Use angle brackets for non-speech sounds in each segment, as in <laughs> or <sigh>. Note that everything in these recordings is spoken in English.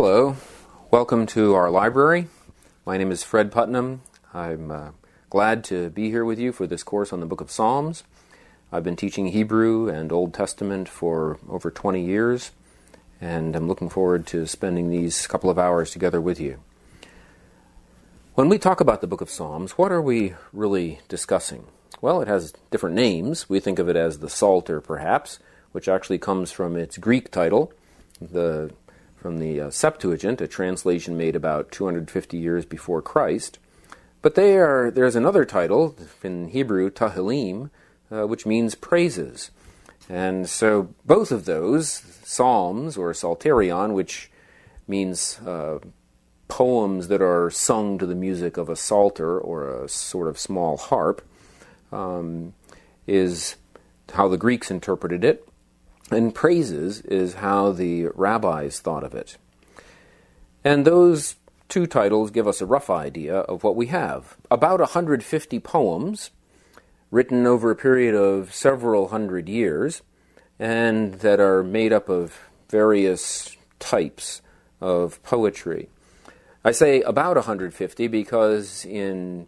Hello, welcome to our library. My name is Fred Putnam. I'm uh, glad to be here with you for this course on the book of Psalms. I've been teaching Hebrew and Old Testament for over 20 years, and I'm looking forward to spending these couple of hours together with you. When we talk about the book of Psalms, what are we really discussing? Well, it has different names. We think of it as the Psalter, perhaps, which actually comes from its Greek title, the from the uh, Septuagint, a translation made about 250 years before Christ. But they are, there's another title in Hebrew, Tehillim, uh, which means praises. And so both of those, psalms or psalterion, which means uh, poems that are sung to the music of a psalter or a sort of small harp, um, is how the Greeks interpreted it. And praises is how the rabbis thought of it. And those two titles give us a rough idea of what we have. About 150 poems written over a period of several hundred years and that are made up of various types of poetry. I say about 150 because in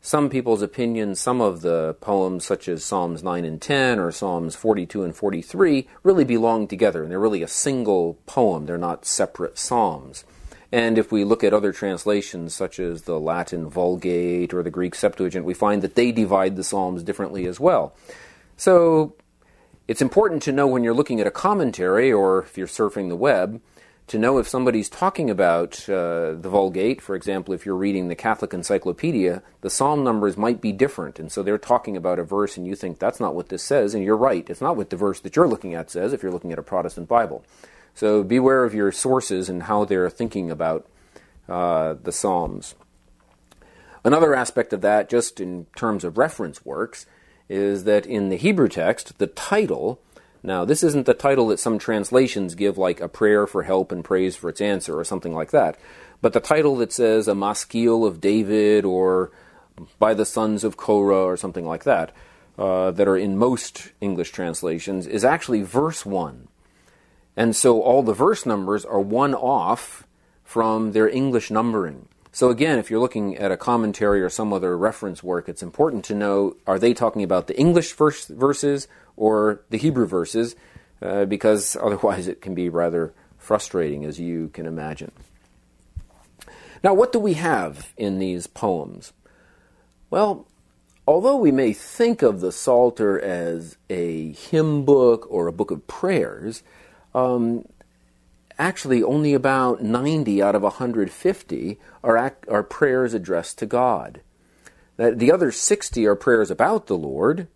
some people's opinion, some of the poems, such as Psalms 9 and 10 or Psalms 42 and 43, really belong together, and they're really a single poem. They're not separate psalms. And if we look at other translations, such as the Latin Vulgate or the Greek Septuagint, we find that they divide the Psalms differently as well. So it's important to know when you're looking at a commentary or if you're surfing the web to know if somebody's talking about uh, the Vulgate, for example, if you're reading the Catholic Encyclopedia, the psalm numbers might be different. And so they're talking about a verse, and you think that's not what this says, and you're right. It's not what the verse that you're looking at says if you're looking at a Protestant Bible. So beware of your sources and how they're thinking about uh, the Psalms. Another aspect of that, just in terms of reference works, is that in the Hebrew text, the title now, this isn't the title that some translations give, like a prayer for help and praise for its answer or something like that, but the title that says a maskil of David or by the sons of Korah or something like that, uh, that are in most English translations, is actually verse 1. And so all the verse numbers are one off from their English numbering. So again, if you're looking at a commentary or some other reference work, it's important to know are they talking about the English verse, verses or the Hebrew verses, uh, because <laughs> otherwise it can be rather frustrating, as you can imagine. Now, what do we have in these poems? Well, although we may think of the Psalter as a hymn book or a book of prayers, um, actually only about 90 out of 150 are, are prayers addressed to God. The other 60 are prayers about the Lord,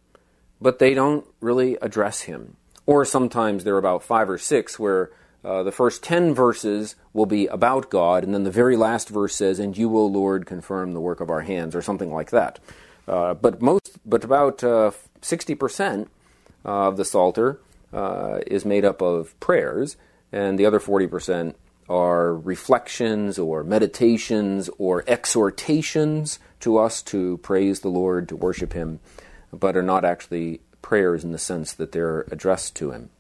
but they don't really address him. Or sometimes there are about five or six where uh, the first 10 verses will be about God, and then the very last verse says, And you, O Lord, confirm the work of our hands, or something like that. Uh, but most, but about uh, 60% of the Psalter uh, is made up of prayers, and the other 40% are reflections or meditations or exhortations to us to praise the Lord, to worship Him, but are not actually prayers in the sense that they're addressed to Him.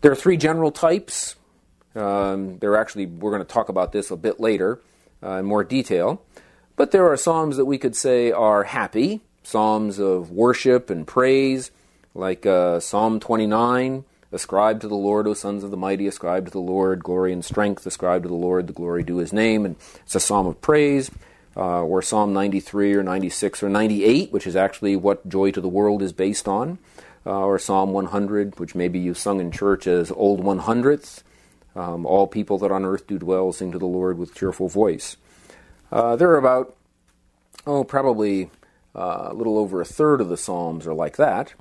There are three general types. Um, are actually, we're going to talk about this a bit later uh, in more detail. But there are psalms that we could say are happy, psalms of worship and praise, like uh, Psalm 29 Ascribe to the Lord, O sons of the mighty, ascribe to the Lord glory and strength, ascribe to the Lord the glory due his name. And it's a psalm of praise, uh, or Psalm 93 or 96 or 98, which is actually what Joy to the World is based on, uh, or Psalm 100, which maybe you've sung in church as Old 100th. Um, all people that on earth do dwell sing to the Lord with cheerful voice. Uh, there are about, oh, probably uh, a little over a third of the Psalms are like that.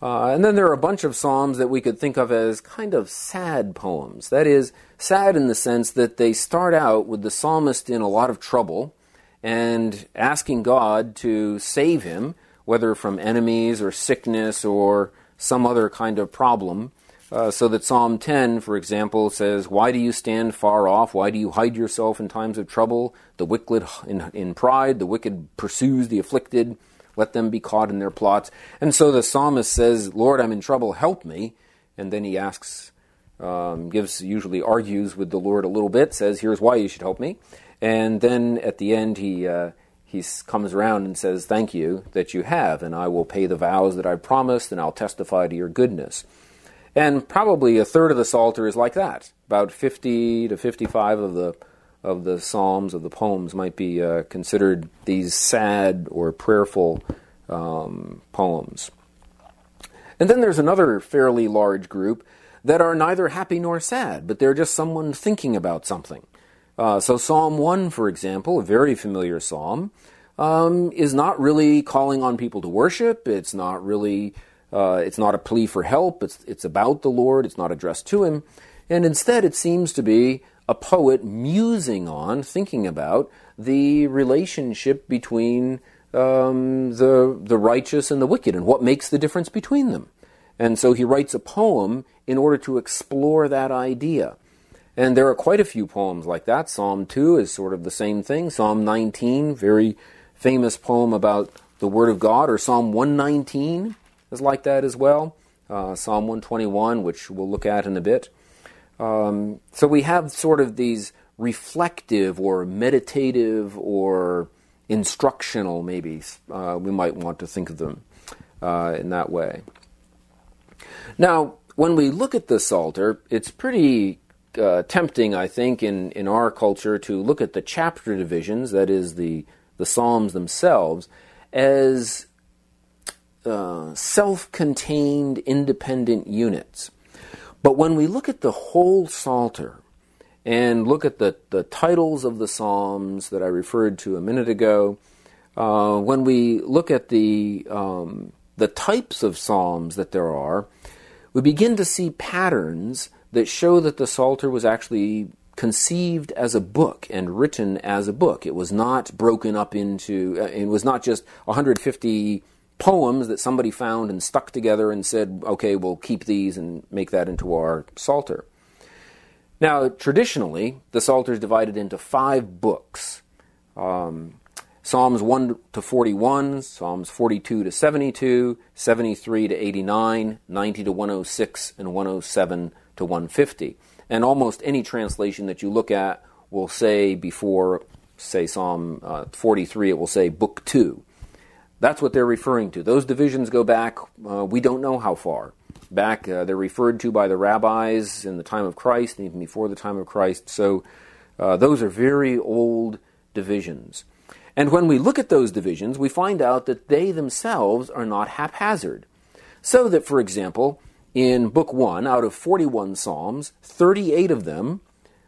Uh, and then there are a bunch of psalms that we could think of as kind of sad poems. That is, sad in the sense that they start out with the psalmist in a lot of trouble and asking God to save him, whether from enemies or sickness or some other kind of problem. Uh, so that Psalm 10, for example, says, Why do you stand far off? Why do you hide yourself in times of trouble? The wicked in, in pride, the wicked pursues the afflicted let them be caught in their plots. And so the psalmist says, Lord, I'm in trouble, help me. And then he asks um, gives usually argues with the Lord a little bit, says, "Here's why you should help me," and then at the end he uh, he comes around and says, "Thank you that you have, and I will pay the vows that I've promised, and I'll testify to your goodness." And probably a third of the Psalter is like that. About 50 to 55 of the of the psalms of the poems might be uh, considered these sad or prayerful um, poems. And then there's another fairly large group that are neither happy nor sad, but they're just someone thinking about something. Uh, so Psalm 1, for example, a very familiar psalm, um, is not really calling on people to worship. It's not really, uh, it's not a plea for help. It's, it's about the Lord. It's not addressed to Him. And instead, it seems to be a poet musing on, thinking about the relationship between um, the, the righteous and the wicked and what makes the difference between them. And so he writes a poem in order to explore that idea. And there are quite a few poems like that. Psalm 2 is sort of the same thing. Psalm 19, very famous poem about the Word of God, or Psalm 119 is like that as well. Uh, Psalm 121, which we'll look at in a bit. Um, so we have sort of these reflective or meditative or instructional, maybe uh, we might want to think of them uh, in that way. Now, when we look at the Psalter, it's pretty uh, tempting, I think, in, in our culture to look at the chapter divisions, that is, the, the Psalms themselves, as uh, self contained, independent units. But when we look at the whole Psalter and look at the, the titles of the Psalms that I referred to a minute ago, uh, when we look at the, um, the types of Psalms that there are, we begin to see patterns that show that the Psalter was actually conceived as a book and written as a book. It was not broken up into, uh, it was not just 150 poems that somebody found and stuck together and said, okay, we'll keep these and make that into our Psalter. Now, traditionally, the Psalter is divided into five books um, Psalms 1 to 41, Psalms 42 to 72, 73 to 89, 90 to 106, and 107 to 150. And almost any translation that you look at will say before, say, Psalm uh, 43, it will say Book 2. That's what they're referring to. Those divisions go back, uh, we don't know how far. Back, uh, they're referred to by the rabbis in the time of Christ and even before the time of Christ. So uh, those are very old divisions. And when we look at those divisions, we find out that they themselves are not haphazard. So that, for example, in Book 1, out of 41 Psalms, 38 of them,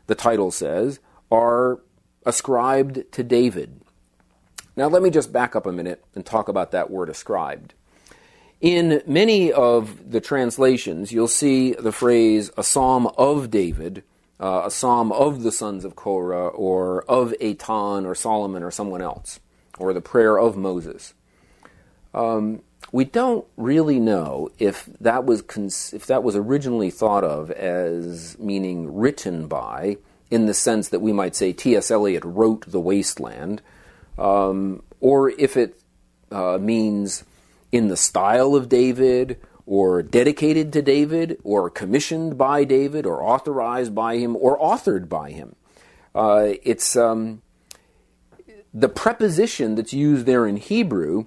the title says, are ascribed to David. Now, let me just back up a minute and talk about that word ascribed. In many of the translations, you'll see the phrase a psalm of David, uh, a psalm of the sons of Korah, or of Ethan, or Solomon, or someone else, or the prayer of Moses. Um, we don't really know if that was cons- if that was originally thought of as meaning written by, in the sense that we might say T.S. Eliot wrote The Wasteland, um, or if it uh, means in the style of David, or dedicated to David, or commissioned by David, or authorized by him, or authored by him. Uh, it's um, the preposition that's used there in Hebrew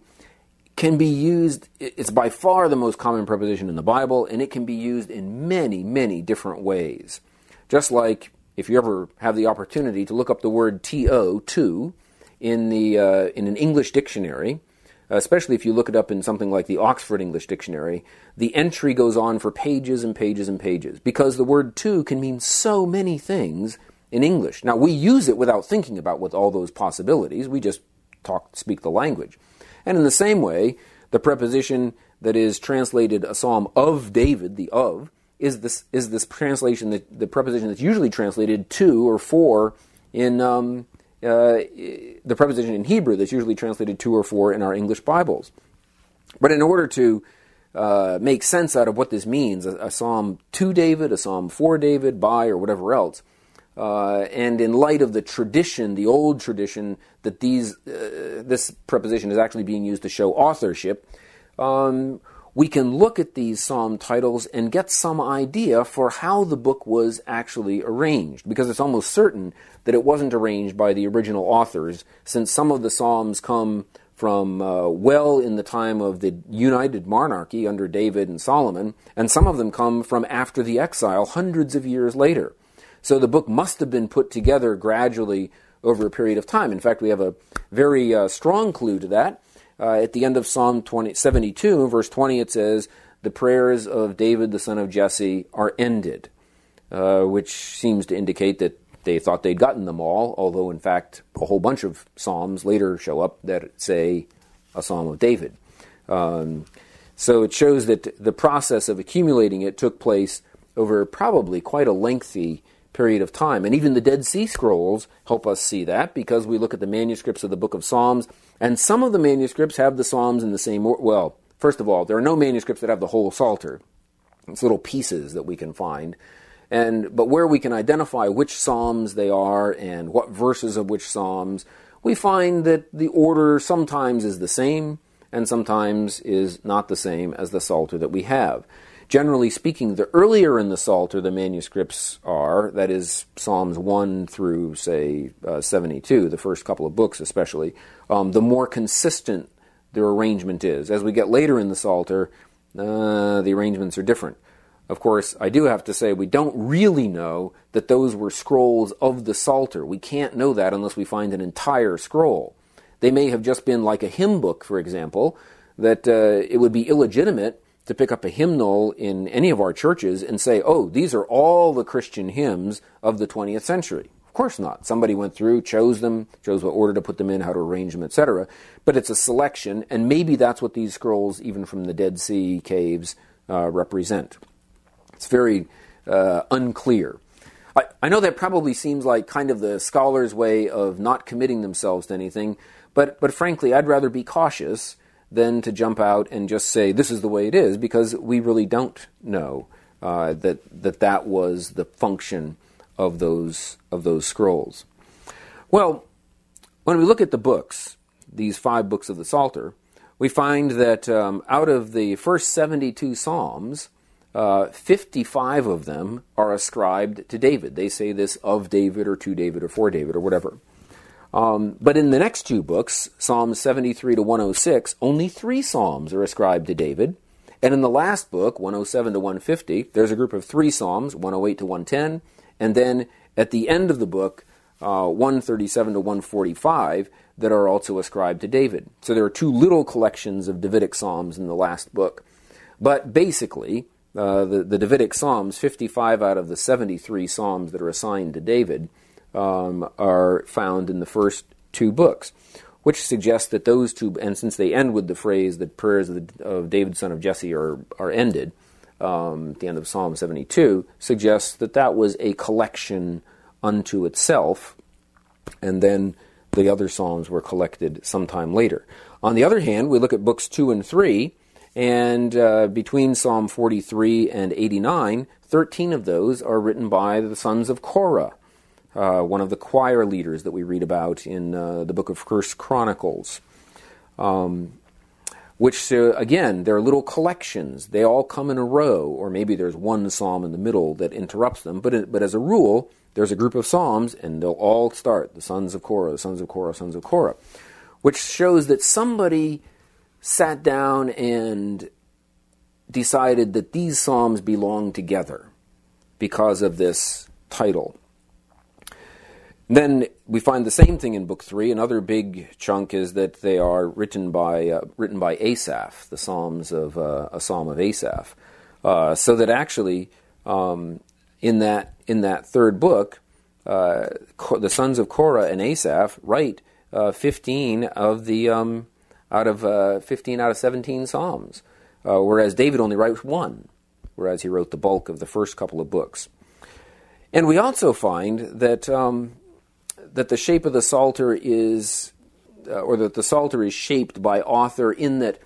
can be used, it's by far the most common preposition in the Bible, and it can be used in many, many different ways. Just like if you ever have the opportunity to look up the word to, to, in, the, uh, in an English dictionary, especially if you look it up in something like the Oxford English Dictionary, the entry goes on for pages and pages and pages because the word to can mean so many things in English. Now, we use it without thinking about what all those possibilities, we just talk, speak the language. And in the same way, the preposition that is translated a psalm of David, the of, is this is this translation that the preposition that's usually translated to or for in um, uh, the preposition in Hebrew that's usually translated to or for in our English Bibles. But in order to uh, make sense out of what this means, a, a, psalm to David, a psalm for David, by, or whatever else, uh, and in light of the tradition, the old tradition, that these uh, this preposition is actually being used to show authorship, um, we can look at these psalm titles and get some idea for how the book was actually arranged, because it's almost certain that it wasn't arranged by the original authors, since some of the psalms come from uh, well in the time of the united monarchy under David and Solomon, and some of them come from after the exile, hundreds of years later. So the book must have been put together gradually over a period of time. In fact, we have a very uh, strong clue to that uh, at the end of Psalm 20, 72, verse 20, it says, The prayers of David the son of Jesse are ended, uh, which seems to indicate that they thought they'd gotten them all, although in fact a whole bunch of psalms later show up that say a psalm of David. Um, so it shows that the process of accumulating it took place over probably quite a lengthy period of time. And even the Dead Sea Scrolls help us see that because we look at the manuscripts of the book of Psalms, and some of the manuscripts have the Psalms in the same order. Well, first of all, there are no manuscripts that have the whole Psalter. It's little pieces that we can find. And but where we can identify which psalms they are and what verses of which psalms, we find that the order sometimes is the same and sometimes is not the same as the psalter that we have generally speaking, the earlier in the Psalter the manuscripts are, that is, Psalms 1 through, say, uh, 72, the first couple of books especially, um, the more consistent their arrangement is. As we get later in the Psalter, uh, the arrangements are different. Of course, I do have to say we don't really know that those were scrolls of the Psalter. We can't know that unless we find an entire scroll. They may have just been like a hymn book, for example, that uh, it would be illegitimate to pick up a hymnal in any of our churches and say, oh, these are all the Christian hymns of the 20th century. Of course not. Somebody went through, chose them, chose what order to put them in, how to arrange them, etc. But it's a selection, and maybe that's what these scrolls, even from the Dead Sea caves, uh, represent. It's very uh, unclear. I, I know that probably seems like kind of the scholar's way of not committing themselves to anything, but, but frankly, I'd rather be cautious than to jump out and just say this is the way it is because we really don't know uh, that that that was the function of those of those scrolls. Well, when we look at the books, these five books of the Psalter, we find that um, out of the first 72 Psalms, uh, 55 of them are ascribed to David. They say this of David or to David or for David or whatever. Um, but in the next two books, Psalms 73 to 106, only three psalms are ascribed to David. And in the last book, 107 to 150, there's a group of three psalms, 108 to 110. And then at the end of the book, uh, 137 to 145, that are also ascribed to David. So there are two little collections of Davidic psalms in the last book. But basically, uh, the, the Davidic psalms, 55 out of the 73 psalms that are assigned to David, um, are found in the first two books, which suggests that those two, and since they end with the phrase that prayers of, the, of David, son of Jesse, are, are ended um, at the end of Psalm 72, suggests that that was a collection unto itself, and then the other Psalms were collected sometime later. On the other hand, we look at books 2 and 3, and uh, between Psalm 43 and 89, 13 of those are written by the sons of Korah uh, one of the choir leaders that we read about in uh, the book of First Chronicles. Um, which, again, they're little collections. They all come in a row, or maybe there's one psalm in the middle that interrupts them. But, but as a rule, there's a group of psalms, and they'll all start the sons of Korah, the sons of Korah, sons of Korah, which shows that somebody sat down and decided that these psalms belong together because of this title. Then we find the same thing in Book Three. Another big chunk is that they are written by uh, written by Asaph, the Psalms of uh, a Psalm of Asaph. Uh, so that actually, um, in that in that third book, uh, the sons of Korah and Asaph write uh, fifteen of the um, out of uh, fifteen out of seventeen Psalms, whereas David only writes one, whereas he wrote the bulk of the first couple of books. And we also find that um, that the shape of the Psalter is, uh, or that the Psalter is shaped by author in that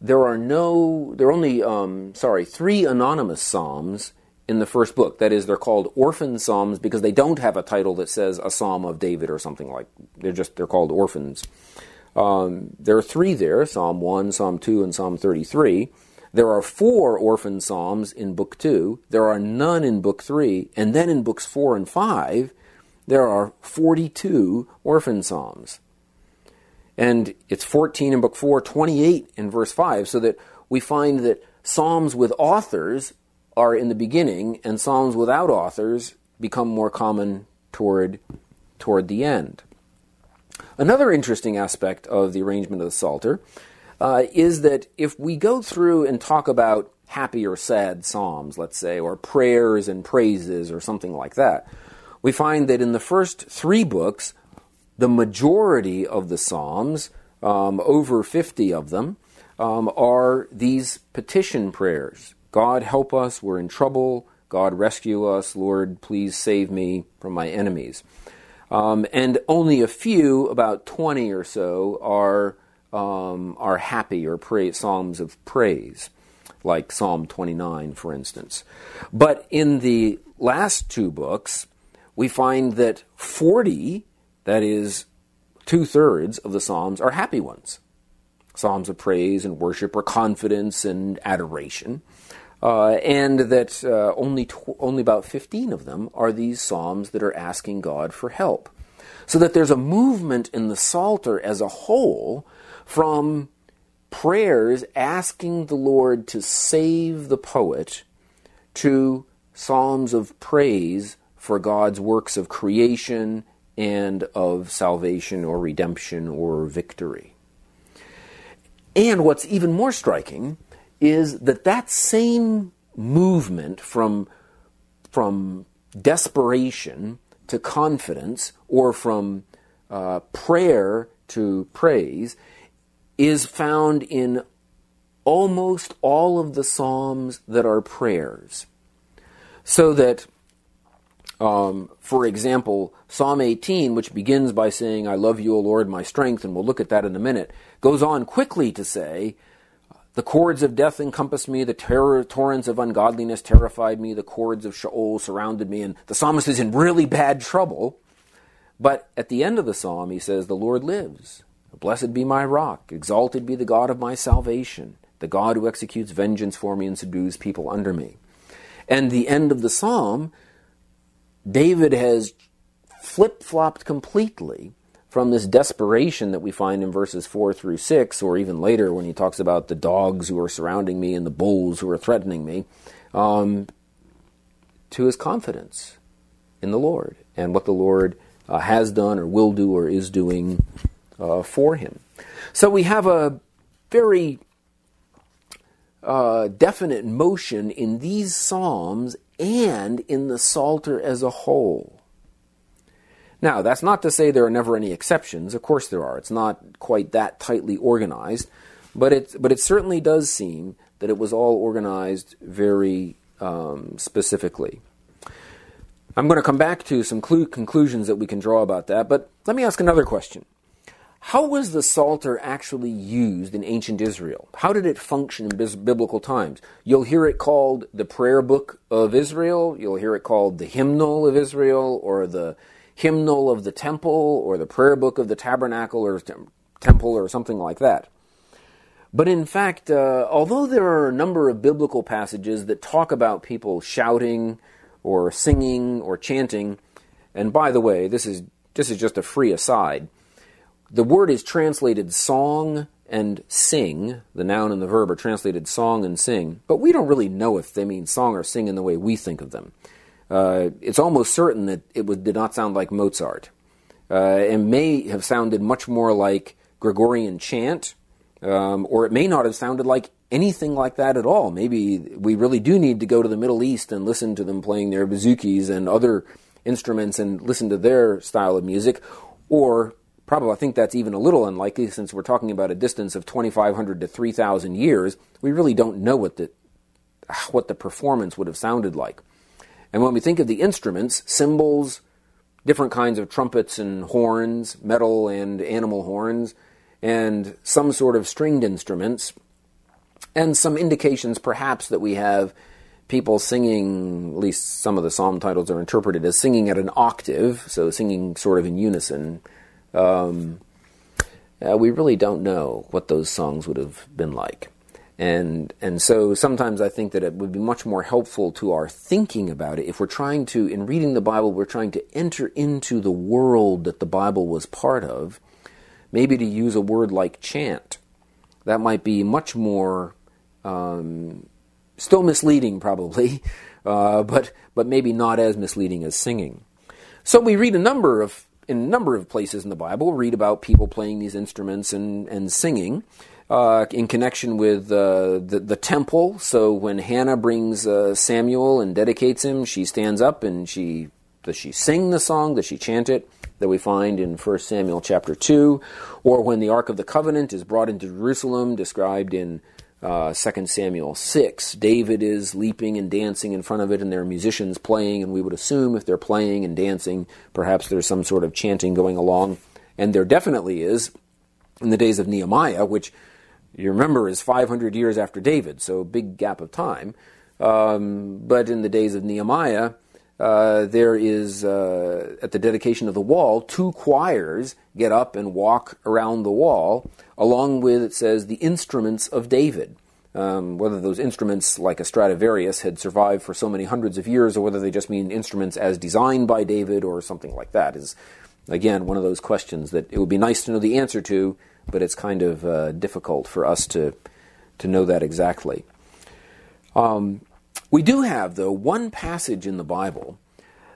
there are no, there are only, um, sorry, three anonymous psalms in the first book. That is, they're called orphan psalms because they don't have a title that says a psalm of David or something like. They're just they're called orphans. Um, there are three there: Psalm one, Psalm two, and Psalm thirty-three. There are four orphan psalms in Book 2, there are none in Book 3, and then in Books 4 and 5, there are 42 orphan psalms. And it's 14 in Book 4, 28 in verse 5, so that we find that psalms with authors are in the beginning, and psalms without authors become more common toward, toward the end. Another interesting aspect of the arrangement of the Psalter uh, is that if we go through and talk about happy or sad psalms, let's say, or prayers and praises or something like that, we find that in the first three books, the majority of the psalms, um, over 50 of them, um, are these petition prayers. God help us, we're in trouble. God rescue us, Lord, please save me from my enemies. Um, and only a few, about 20 or so, are, um, are happy or psalms of praise, like Psalm 29, for instance. But in the last two books, we find that 40, that is two thirds of the Psalms, are happy ones. Psalms of praise and worship or confidence and adoration. Uh, and that uh, only tw- only about 15 of them are these psalms that are asking God for help. So that there's a movement in the Psalter as a whole from prayers asking the Lord to save the poet to psalms of praise for God's works of creation and of salvation or redemption or victory. And what's even more striking is that that same movement from, from desperation to confidence or from uh, prayer to praise is found in almost all of the Psalms that are prayers. So that, um, for example, Psalm 18, which begins by saying, I love you, O Lord, my strength, and we'll look at that in a minute, goes on quickly to say, the cords of death encompassed me, the terror, torrents of ungodliness terrified me, the cords of Sheol surrounded me, and the psalmist is in really bad trouble. But at the end of the psalm, he says, The Lord lives. Blessed be my rock. Exalted be the God of my salvation, the God who executes vengeance for me and subdues people under me. And the end of the psalm, David has flip flopped completely from this desperation that we find in verses 4 through 6, or even later when he talks about the dogs who are surrounding me and the bulls who are threatening me, um, to his confidence in the Lord and what the Lord uh, has done or will do or is doing uh, for him. So we have a very uh, definite motion in these Psalms and in the Psalter as a whole. Now, that's not to say there are never any exceptions. Of course there are. It's not quite that tightly organized, but it, but it certainly does seem that it was all organized very um, specifically. I'm going to come back to some clu- conclusions that we can draw about that, but let me ask another question. How was the Psalter actually used in ancient Israel? How did it function in bis- biblical times? You'll hear it called the prayer book of Israel, you'll hear it called the hymnal of Israel, or the hymnal of the temple or the prayer book of the tabernacle or temple or something like that. But in fact, uh, although there are a number of biblical passages that talk about people shouting or singing or chanting, and by the way, this is this is just a free aside. The word is translated song and sing. The noun and the verb are translated song and sing, but we don't really know if they mean song or sing in the way we think of them uh, it's almost certain that it was, did not sound like Mozart. Uh, and may have sounded much more like Gregorian chant, um, or it may not have sounded like anything like that at all. Maybe we really do need to go to the Middle East and listen to them playing their bouzoukis and other instruments and listen to their style of music, or probably I think that's even a little unlikely since we're talking about a distance of 2,500 to 3,000 years. We really don't know what the what the performance would have sounded like. And when we think of the instruments, cymbals, different kinds of trumpets and horns, metal and animal horns, and some sort of stringed instruments, and some indications perhaps that we have people singing, at least some of the psalm titles are interpreted as singing at an octave, so singing sort of in unison. Um, uh, we really don't know what those songs would have been like. And, and so sometimes I think that it would be much more helpful to our thinking about it if we're trying to, in reading the Bible, we're trying to enter into the world that the Bible was part of, maybe to use a word like chant. That might be much more, um, still misleading probably, <laughs> uh, but, but maybe not as misleading as singing. So we read a number of, in a number of places in the Bible, read about people playing these instruments and, and singing uh, in connection with uh, the, the temple. So when Hannah brings uh, Samuel and dedicates him, she stands up and she does she sing the song? Does she chant it? That we find in 1 Samuel chapter 2. Or when the Ark of the Covenant is brought into Jerusalem, described in uh, 2 Samuel 6. David is leaping and dancing in front of it, and there are musicians playing, and we would assume if they're playing and dancing, perhaps there's some sort of chanting going along. And there definitely is in the days of Nehemiah, which you remember is 500 years after David, so a big gap of time. Um, but in the days of Nehemiah, uh, there is, uh, at the dedication of the wall, two choirs get up and walk around the wall, along with, it says, the instruments of David. Um, whether those instruments, like a Stradivarius, had survived for so many hundreds of years, or whether they just mean instruments as designed by David, or something like that, is, again, one of those questions that it would be nice to know the answer to, but it's kind of uh, difficult for us to to know that exactly. Um, we do have, though, one passage in the Bible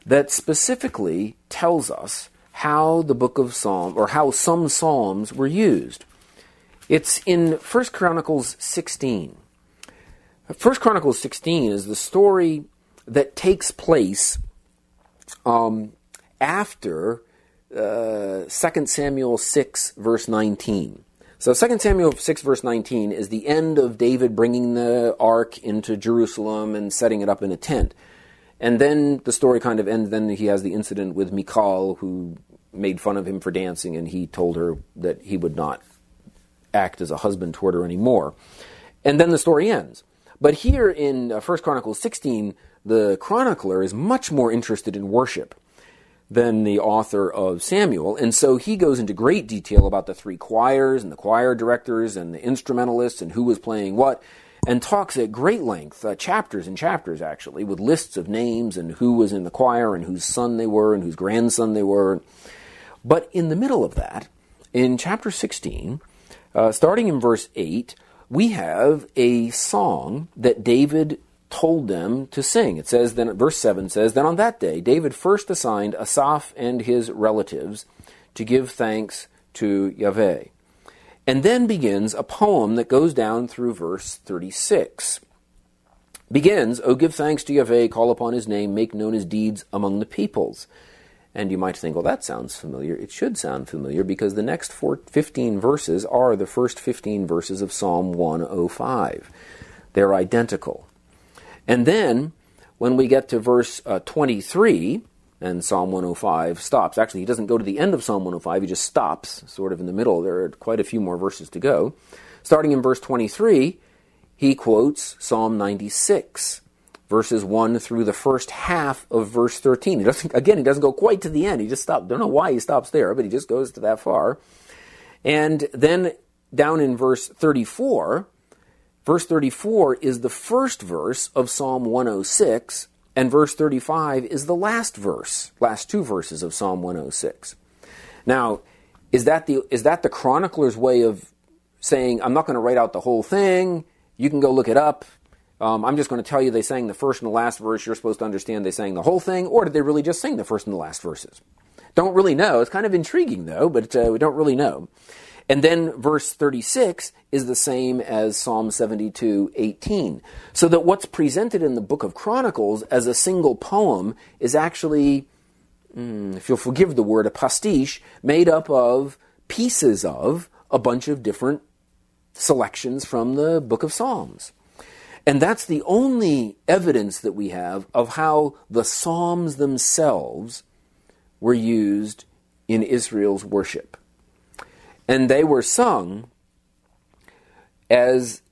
that specifically tells us how the book of Psalm or how some psalms were used. It's in 1 Chronicles 16. 1 Chronicles 16 is the story that takes place um, after uh, 2 Samuel 6, verse 19. So 2 Samuel 6, verse 19 is the end of David bringing the ark into Jerusalem and setting it up in a tent. And then the story kind of ends. Then he has the incident with Michal, who made fun of him for dancing, and he told her that he would not act as a husband toward her anymore. And then the story ends. But here in uh, 1 Chronicles 16, the chronicler is much more interested in worship than the author of Samuel. And so he goes into great detail about the three choirs and the choir directors and the instrumentalists and who was playing what, and talks at great length, uh, chapters and chapters actually, with lists of names and who was in the choir and whose son they were and whose grandson they were. But in the middle of that, in chapter 16, uh, starting in verse 8, we have a song that David told them to sing. It says then verse 7 says then on that day David first assigned Asaph and his relatives to give thanks to Yahweh. And then begins a poem that goes down through verse 36. Begins, O give thanks to Yahweh, call upon his name, make known his deeds among the peoples. And you might think, well, that sounds familiar. It should sound familiar because the next four, 15 verses are the first 15 verses of Psalm 105. They're identical. And then when we get to verse uh, 23, and Psalm 105 stops. Actually, he doesn't go to the end of Psalm 105, he just stops, sort of in the middle. There are quite a few more verses to go. Starting in verse 23, he quotes Psalm 96, verses 1 through the first half of verse 13. He doesn't, again, he doesn't go quite to the end. He just stops. Don't know why he stops there, but he just goes to that far. And then down in verse 34, Verse 34 is the first verse of Psalm 106, and verse 35 is the last verse, last two verses of Psalm 106. Now, is that the is that the chronicler's way of saying I'm not going to write out the whole thing? You can go look it up. Um, I'm just going to tell you they sang the first and the last verse. You're supposed to understand they sang the whole thing, or did they really just sing the first and the last verses? Don't really know. It's kind of intriguing though, but uh, we don't really know. And then verse 36 is the same as Psalm 72, 18. So that what's presented in the book of Chronicles as a single poem is actually, mm, if you'll forgive the word, a pastiche made up of pieces of a bunch of different selections from the book of Psalms. And that's the only evidence that we have of how the Psalms themselves were used in Israel's worship. And they were sung as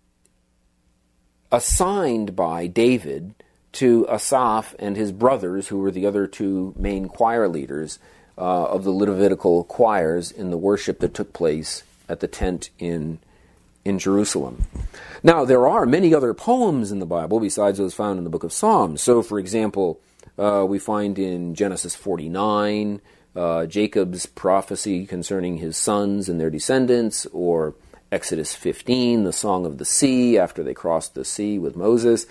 assigned by David to Asaph and his brothers, who were the other two main choir leaders uh, of the Levitical choirs in the worship that took place at the tent in in Jerusalem. Now, there are many other poems in the Bible besides those found in the book of Psalms. So, for example, uh, we find in Genesis 49 uh, Jacob's prophecy concerning his sons and their descendants, or Exodus 15, the Song of the Sea after they crossed the sea with Moses.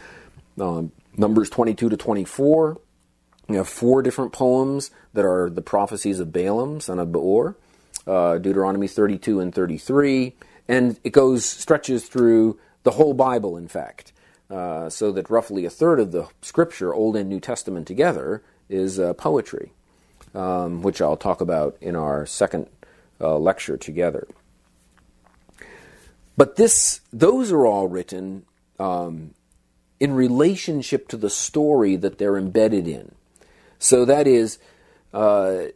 Um, Numbers 22 to 24. We have four different poems that are the prophecies of Balaam, son of Beor. Uh, Deuteronomy 32 and 33, and it goes stretches through the whole Bible, in fact, uh, so that roughly a third of the Scripture, Old and New Testament together, is uh, poetry, um, which I'll talk about in our second uh, lecture together. But this, those are all written um, in relationship to the story that they're embedded in. So that is, uh,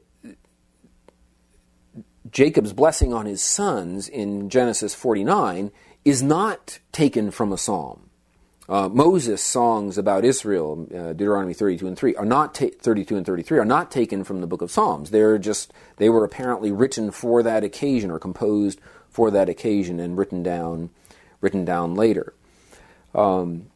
Jacob's blessing on his sons in Genesis 49 is not taken from a psalm. Uh, Moses' songs about Israel, uh, Deuteronomy 32 and 3, are not ta- 32 and 33 are not taken from the book of Psalms. They're just they were apparently written for that occasion or composed for that occasion and written down written down later. Um,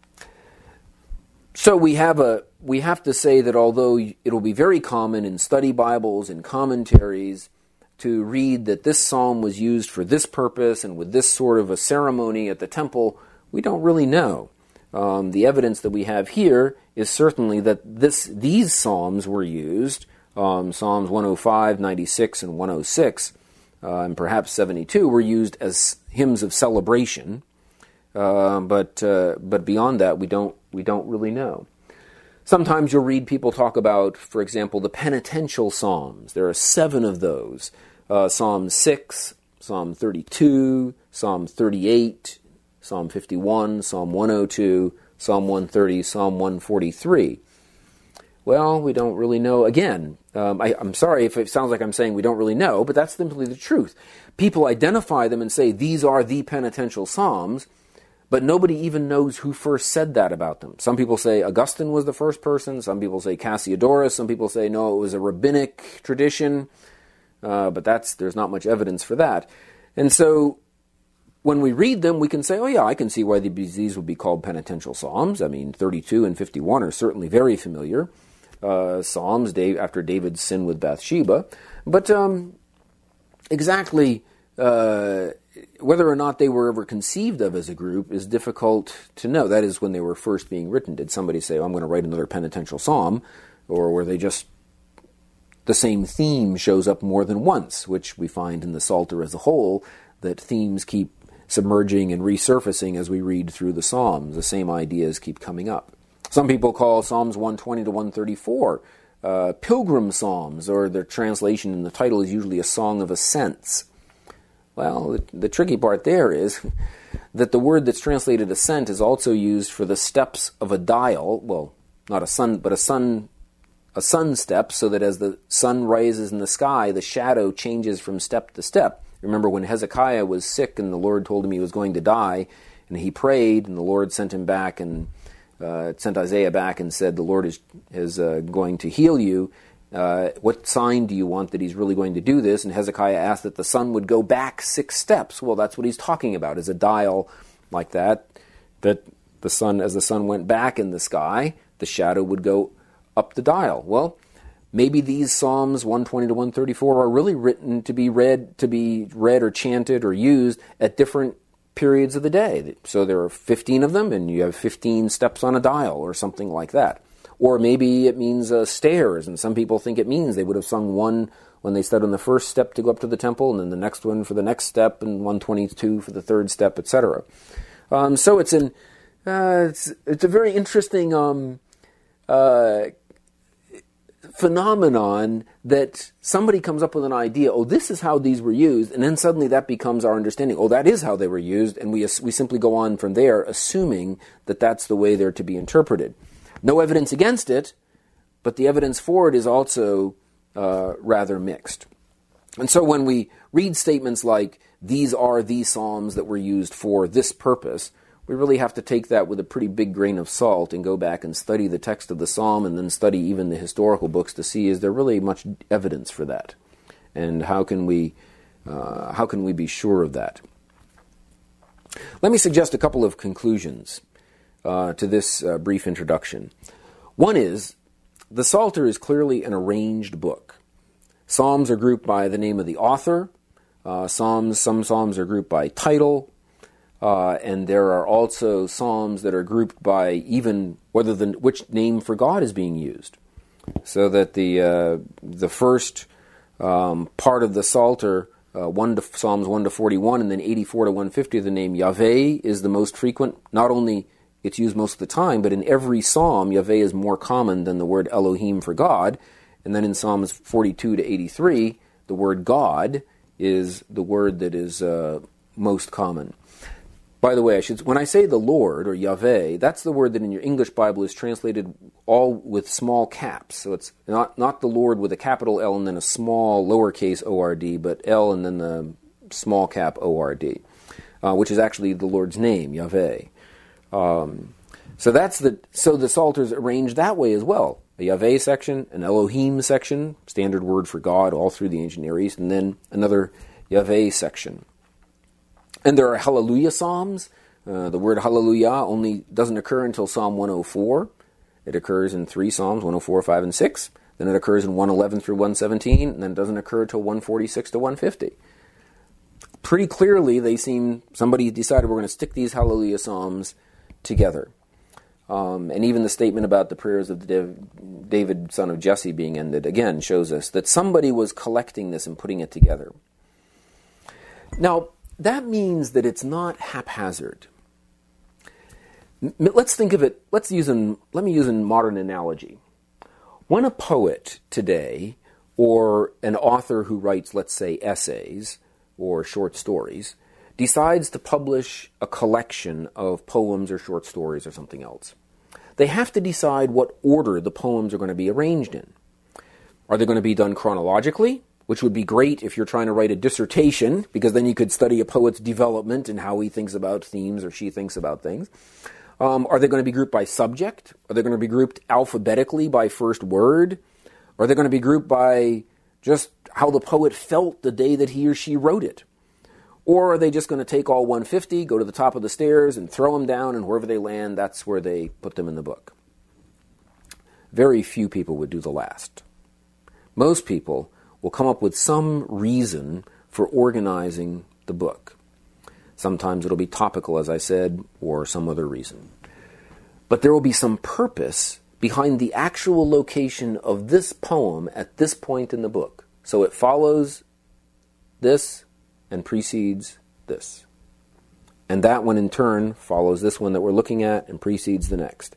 so we have a we have to say that although it'll be very common in study Bibles and commentaries to read that this psalm was used for this purpose and with this sort of a ceremony at the temple, we don't really know. Um, the evidence that we have here is certainly that this these psalms were used, um, Psalms 105, 96, and 106, uh, and perhaps 72 were used as hymns of celebration. Uh, but uh, but beyond that, we don't we don't really know. Sometimes you'll read people talk about, for example, the penitential psalms. There are seven of those uh, Psalm 6, Psalm 32, Psalm 38, Psalm 51, Psalm 102, Psalm 130, Psalm 143. Well, we don't really know. Again, um, I, am sorry if it sounds like I'm saying we don't really know, but that's simply the truth. People identify them and say these are the penitential psalms, but nobody even knows who first said that about them. Some people say Augustine was the first person. Some people say Cassiodorus. Some people say no, it was a rabbinic tradition. Uh, but that's there's not much evidence for that. And so when we read them, we can say, oh, yeah, I can see why these would be called penitential psalms. I mean, 32 and 51 are certainly very familiar. Uh, psalms after David's sin with Bathsheba. But um, exactly uh, whether or not they were ever conceived of as a group is difficult to know. That is when they were first being written. Did somebody say, oh, I'm going to write another penitential psalm? Or were they just the same theme shows up more than once, which we find in the Psalter as a whole, that themes keep submerging and resurfacing as we read through the Psalms. The same ideas keep coming up. Some people call Psalms 120 to 134 uh, pilgrim psalms, or their translation in the title is usually a song of ascents. Well, the, the tricky part there is <laughs> that the word that's translated ascent is also used for the steps of a dial. Well, not a sun, but a sun, a sun step, so that as the sun rises in the sky, the shadow changes from step to step. Remember when Hezekiah was sick and the Lord told him he was going to die, and he prayed, and the Lord sent him back and uh, sent Isaiah back and said, "The Lord is is uh, going to heal you." Uh, what sign do you want that he's really going to do this? And Hezekiah asked that the sun would go back six steps. Well, that's what he's talking about, is a dial like that, that the sun, as the sun went back in the sky, the shadow would go up the dial. Well, maybe these Psalms 120 to 134 are really written to be read, to be read or chanted or used at different periods of the day. So there are 15 of them, and you have 15 steps on a dial or something like that. Or maybe it means uh, stairs, and some people think it means they would have sung one when they stood on the first step to go up to the temple, and then the next one for the next step, and 122 for the third step, etc. Um, so it's an uh, it's it's a very interesting um, uh, phenomenon that somebody comes up with an idea. Oh, this is how these were used, and then suddenly that becomes our understanding. Oh, that is how they were used, and we we simply go on from there, assuming that that's the way they're to be interpreted. No evidence against it, but the evidence for it is also uh, rather mixed. And so when we read statements like, these are the Psalms that were used for this purpose, we really have to take that with a pretty big grain of salt and go back and study the text of the psalm and then study even the historical books to see is there really much evidence for that, and how can we uh, how can we be sure of that? Let me suggest a couple of conclusions uh, to this uh, brief introduction. One is the Psalter is clearly an arranged book. Psalms are grouped by the name of the author. Uh, psalms, some psalms are grouped by title, uh, and there are also psalms that are grouped by even whether the which name for God is being used, so that the uh, the first um, part of the Psalter, uh, one to Psalms one to forty one, and then eighty four to one fifty, the name Yahweh is the most frequent. Not only it's used most of the time, but in every psalm, Yahweh is more common than the word Elohim for God. And then in Psalms 42 to 83, the word God is the word that is uh, most common. By the way, I should, when I say the Lord or Yahweh, that's the word that in your English Bible is translated all with small caps. So it's not, not the Lord with a capital L and then a small lowercase O R D, but L and then the small cap O R D, uh, which is actually the Lord's name, Yahweh. Um, so that's the so the psalters arranged that way as well. A Yahweh section, an Elohim section, standard word for God all through the ancient Near East, and then another Yahweh section. And there are Hallelujah psalms. Uh, the word Hallelujah only doesn't occur until Psalm 104. It occurs in three Psalms, 104, 5, and 6. Then it occurs in 111 through 117, and then it doesn't occur until 146 to 150 pretty clearly they seem somebody decided we're going to stick these hallelujah psalms together. Um, and even the statement about the prayers of David, son of Jesse, being ended, again shows us that somebody was collecting this and putting it together. Now, that means that it's not haphazard. Let's think of it, let's use an, let me use a modern analogy. When a poet today, or an author who writes, let's say, essays or short stories, decides to publish a collection of poems or short stories or something else, they have to decide what order the poems are going to be arranged in. Are they going to be done chronologically, which would be great if you're trying to write a dissertation, because then you could study a poet's development and how he thinks about themes or she thinks about things? Um, are they going to be grouped by subject? Are they going to be grouped alphabetically by first word? Are they going to be grouped by just how the poet felt the day that he or she wrote it? Or are they just going to take all 150, go to the top of the stairs, and throw them down, and wherever they land, that's where they put them in the book? Very few people would do the last. Most people will come up with some reason for organizing the book. Sometimes it'll be topical, as I said, or some other reason. But there will be some purpose behind the actual location of this poem at this point in the book. So it follows this and precedes this. And that one in turn follows this one that we're looking at and precedes the next.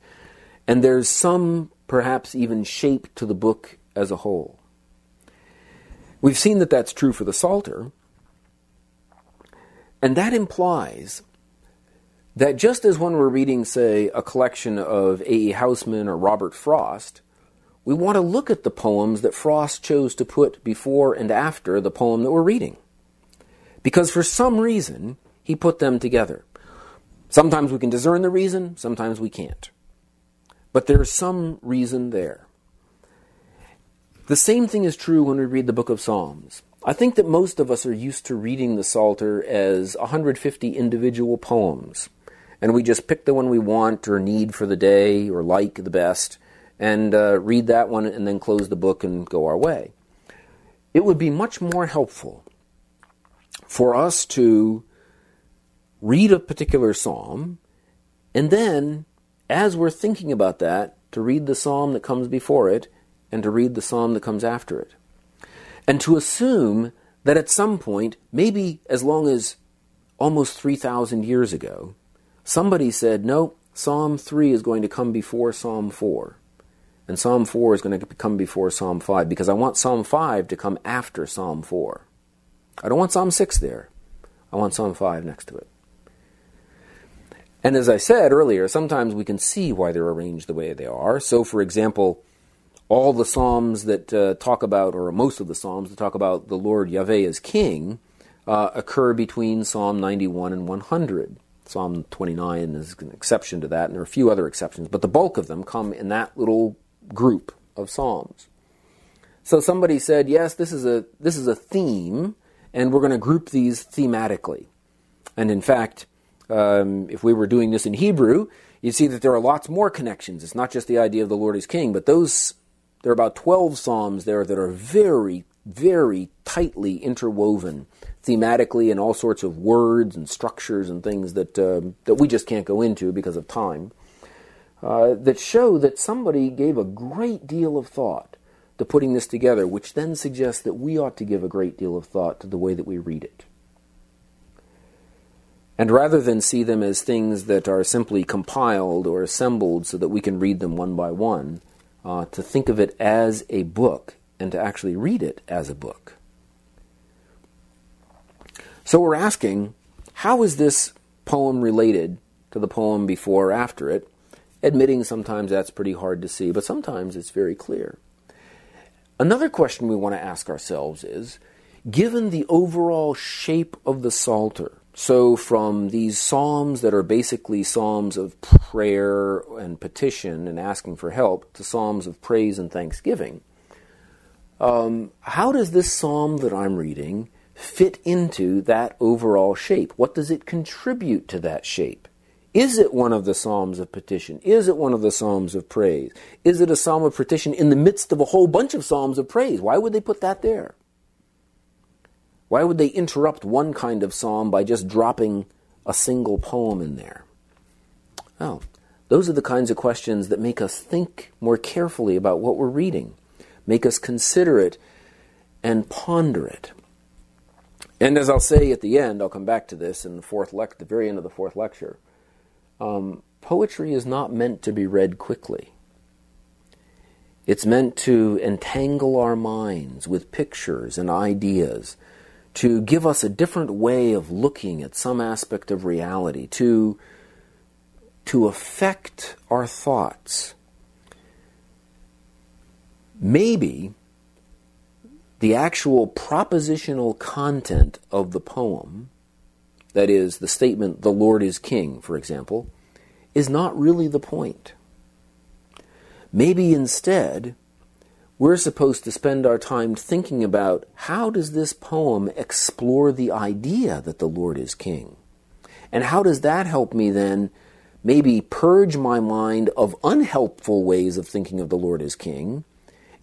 And there's some, perhaps even shape to the book as a whole. We've seen that that's true for the Psalter. And that implies that just as when we're reading, say, a collection of A.E. Housman or Robert Frost, we want to look at the poems that Frost chose to put before and after the poem that we're reading because for some reason he put them together. Sometimes we can discern the reason, sometimes we can't. But there's some reason there. The same thing is true when we read the book of Psalms. I think that most of us are used to reading the Psalter as 150 individual poems, and we just pick the one we want or need for the day or like the best, and uh, read that one and then close the book and go our way. It would be much more helpful for us to read a particular psalm, and then, as we're thinking about that, to read the psalm that comes before it and to read the psalm that comes after it. And to assume that at some point, maybe as long as almost 3,000 years ago, somebody said, no, Psalm 3 is going to come before Psalm 4. And Psalm 4 is going to come before Psalm 5 because I want Psalm 5 to come after Psalm 4. I don't want Psalm 6 there. I want Psalm 5 next to it. And as I said earlier, sometimes we can see why they're arranged the way they are. So, for example, all the Psalms that uh, talk about, or most of the Psalms that talk about the Lord Yahweh as King, uh, occur between Psalm 91 and 100. Psalm 29 is an exception to that, and there are a few other exceptions, but the bulk of them come in that little group of Psalms. So somebody said, yes, this is a, this is a theme and we're going to group these thematically. And in fact, Um, if we were doing this in Hebrew, you'd see that there are lots more connections. It's not just the idea of the Lord is King, but those there are about 12 psalms there that are very, very tightly interwoven thematically in all sorts of words and structures and things that, uh, that we just can't go into because of time, uh, that show that somebody gave a great deal of thought to putting this together, which then suggests that we ought to give a great deal of thought to the way that we read it. And rather than see them as things that are simply compiled or assembled so that we can read them one by one, uh, to think of it as a book and to actually read it as a book. So we're asking, how is this poem related to the poem before or after it? Admitting sometimes that's pretty hard to see, but sometimes it's very clear. Another question we want to ask ourselves is given the overall shape of the Psalter, so from these psalms that are basically psalms of prayer and petition and asking for help to psalms of praise and thanksgiving, um, how does this psalm that I'm reading fit into that overall shape? What does it contribute to that shape? Is it one of the Psalms of petition? Is it one of the Psalms of praise? Is it a Psalm of petition in the midst of a whole bunch of Psalms of praise? Why would they put that there? Why would they interrupt one kind of psalm by just dropping a single poem in there? Well, those are the kinds of questions that make us think more carefully about what we're reading, make us consider it and ponder it. And as I'll say at the end, I'll come back to this in the fourth lec- the very end of the fourth lecture. Um, poetry is not meant to be read quickly. It's meant to entangle our minds with pictures and ideas, to give us a different way of looking at some aspect of reality, to, to affect our thoughts. Maybe the actual propositional content of the poem, that is, the statement, the Lord is King, for example, is not really the point. Maybe instead, we're supposed to spend our time thinking about how does this poem explore the idea that the Lord is King? And how does that help me then maybe purge my mind of unhelpful ways of thinking of the Lord as King?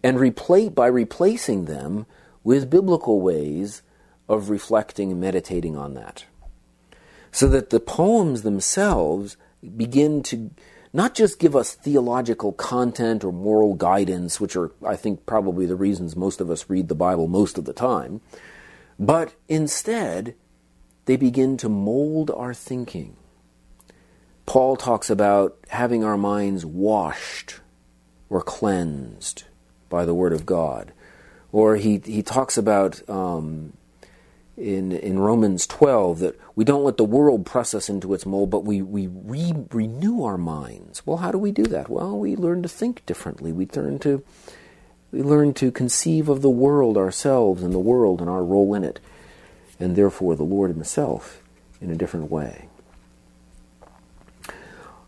and replace, by replacing them with biblical ways of reflecting and meditating on that. So that the poems themselves begin to not just give us theological content or moral guidance, which are, I think, probably the reasons most of us read the Bible most of the time, but instead, they begin to mold our thinking. Paul talks about having our minds washed or cleansed by the Word of God. Or he, he talks about um, in, in Romans 12 that we don't let the world press us into its mold, but we, we re- renew our minds. Well, how do we do that? Well, we learn to think differently. We learn to, we learn to conceive of the world ourselves and the world and our role in it, and therefore the Lord Himself in a different way.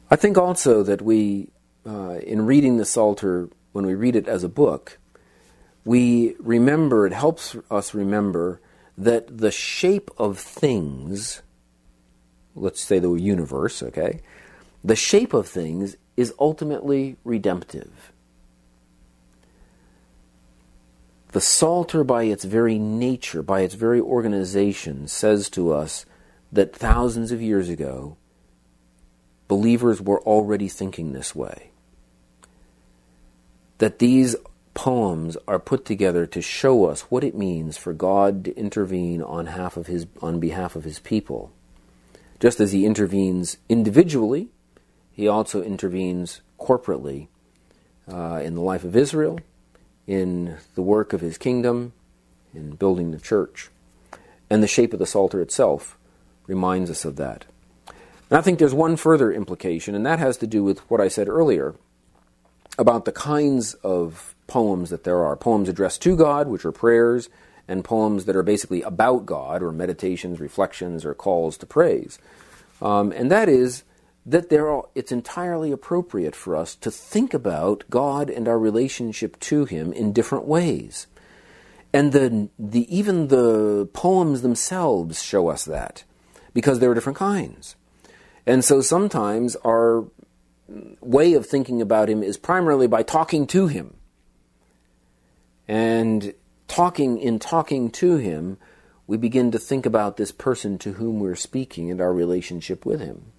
I think also that we, uh, in reading the Psalter, when we read it as a book, we remember, it helps us remember that the shape of things, let's say the universe, okay, the shape of things is ultimately redemptive. The Psalter, by its very nature, by its very organization, says to us that thousands of years ago, believers were already thinking this way that these poems are put together to show us what it means for God to intervene on half of his on behalf of his people. Just as he intervenes individually, he also intervenes corporately uh, in the life of Israel, in the work of his kingdom, in building the church. And the shape of the Psalter itself reminds us of that. And I think there's one further implication, and that has to do with what I said earlier about the kinds of poems that there are poems addressed to God, which are prayers, and poems that are basically about God, or meditations, reflections, or calls to praise. Um, and that is that there are, it's entirely appropriate for us to think about God and our relationship to Him in different ways. And the, the, even the poems themselves show us that, because there are different kinds. And so sometimes our way of thinking about him is primarily by talking to him. And talking in talking to him, we begin to think about this person to whom we're speaking and our relationship with him,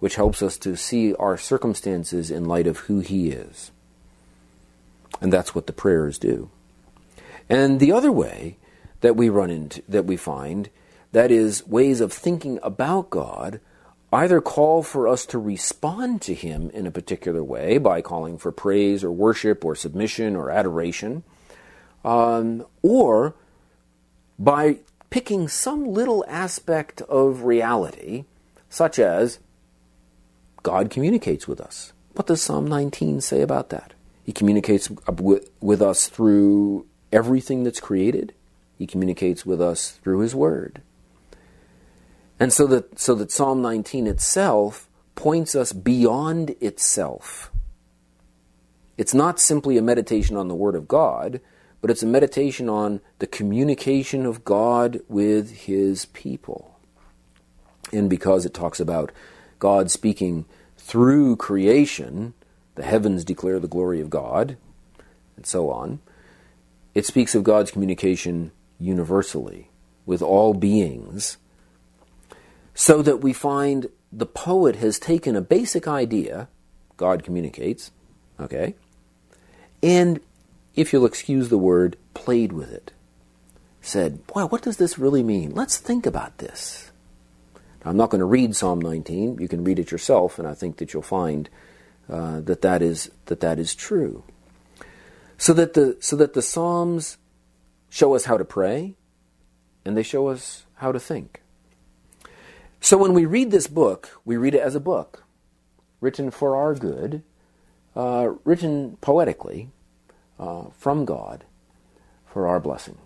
which helps us to see our circumstances in light of who he is. And that's what the prayers do. And the other way that we run into, that we find, that is ways of thinking about God, either call for us to respond to Him in a particular way by calling for praise or worship or submission or adoration, um, or by picking some little aspect of reality, such as God communicates with us. What does Psalm 19 say about that? He communicates with us through everything that's created. He communicates with us through His Word. And so that, so that Psalm 19 itself points us beyond itself. It's not simply a meditation on the Word of God, but it's a meditation on the communication of God with His people. And because it talks about God speaking through creation, the heavens declare the glory of God, and so on, it speaks of God's communication universally with all beings, so that we find the poet has taken a basic idea, God communicates, okay, and if you'll excuse the word, played with it. Said, wow, what does this really mean? Let's think about this. Now, I'm not going to read Psalm 19. You can read it yourself, and I think that you'll find uh, that, that, is, that that is true. So that, the, so that the Psalms show us how to pray, and they show us how to think. So when we read this book, we read it as a book, written for our good, uh, written poetically, uh, from God for our blessing.